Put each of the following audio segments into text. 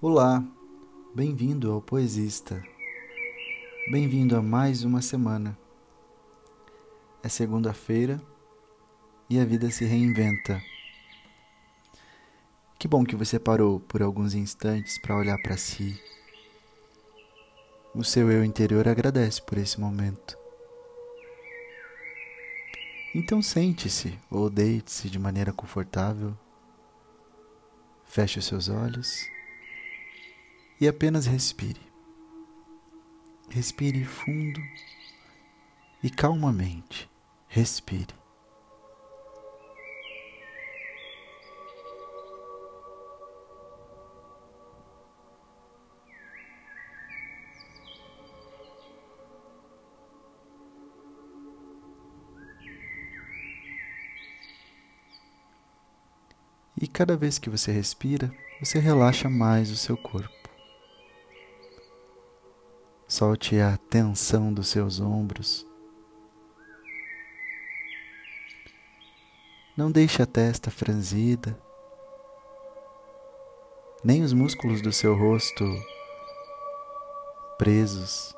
Olá, bem-vindo ao Poesista. Bem-vindo a mais uma semana. É segunda-feira e a vida se reinventa. Que bom que você parou por alguns instantes para olhar para si. O seu eu interior agradece por esse momento. Então sente-se ou deite-se de maneira confortável. Feche os seus olhos e apenas respire. Respire fundo e calmamente. Respire. E cada vez que você respira, você relaxa mais o seu corpo. Solte a tensão dos seus ombros. Não deixe a testa franzida, nem os músculos do seu rosto presos.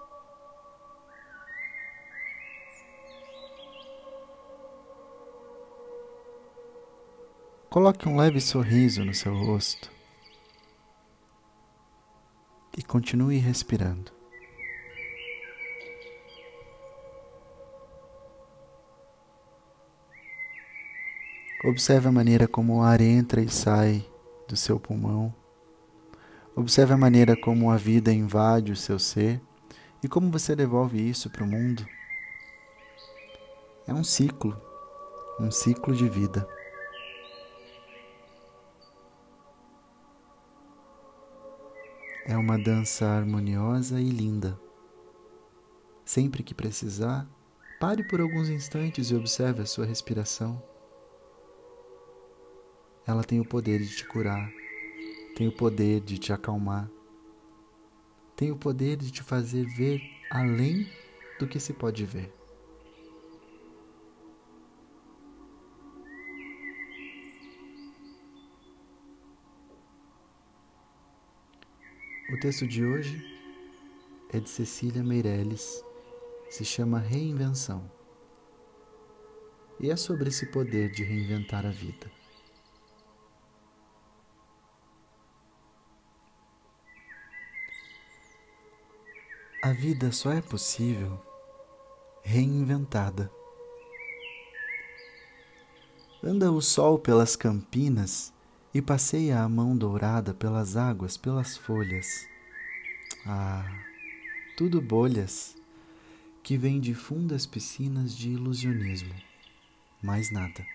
Coloque um leve sorriso no seu rosto e continue respirando. Observe a maneira como o ar entra e sai do seu pulmão. Observe a maneira como a vida invade o seu ser e como você devolve isso para o mundo. É um ciclo, um ciclo de vida. É uma dança harmoniosa e linda. Sempre que precisar, pare por alguns instantes e observe a sua respiração. Ela tem o poder de te curar, tem o poder de te acalmar, tem o poder de te fazer ver além do que se pode ver. O texto de hoje é de Cecília Meirelles, se chama Reinvenção. E é sobre esse poder de reinventar a vida. A vida só é possível reinventada. Anda o sol pelas campinas e passeia a mão dourada pelas águas, pelas folhas. Ah, tudo bolhas que vêm de fundas piscinas de ilusionismo. Mais nada.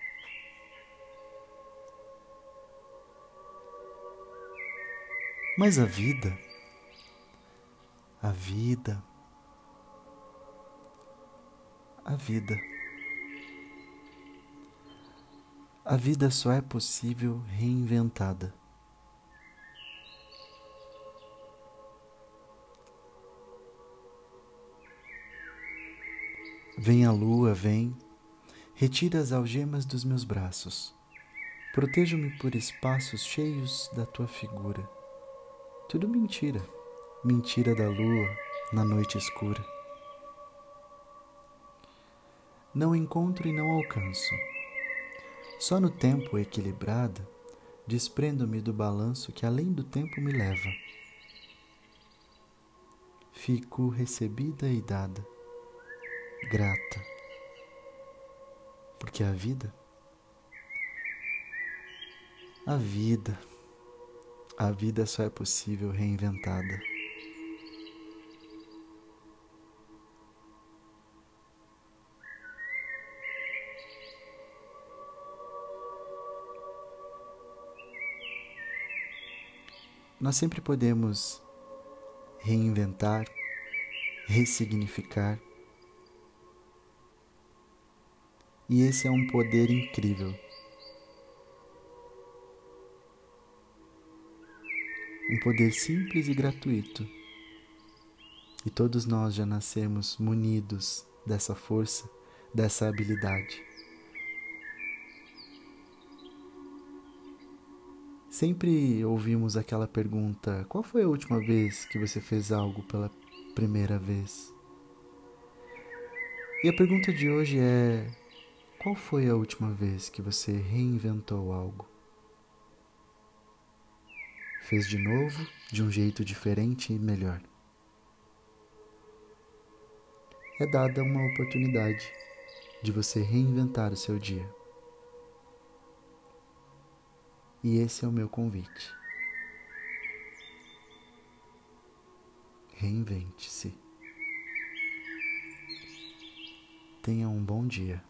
Mas a vida a vida, a vida. A vida só é possível reinventada. Vem a lua, vem, retira as algemas dos meus braços. Protejo-me por espaços cheios da tua figura. Tudo mentira mentira da lua na noite escura. Não encontro e não alcanço. Só no tempo equilibrada desprendo-me do balanço que além do tempo me leva. Fico recebida e dada, grata, porque a vida, a vida, a vida só é possível reinventada. Nós sempre podemos reinventar, ressignificar. E esse é um poder incrível. Um poder simples e gratuito. E todos nós já nascemos munidos dessa força, dessa habilidade. Sempre ouvimos aquela pergunta: qual foi a última vez que você fez algo pela primeira vez? E a pergunta de hoje é: qual foi a última vez que você reinventou algo? Fez de novo, de um jeito diferente e melhor. É dada uma oportunidade de você reinventar o seu dia. E esse é o meu convite. Reinvente-se. Tenha um bom dia.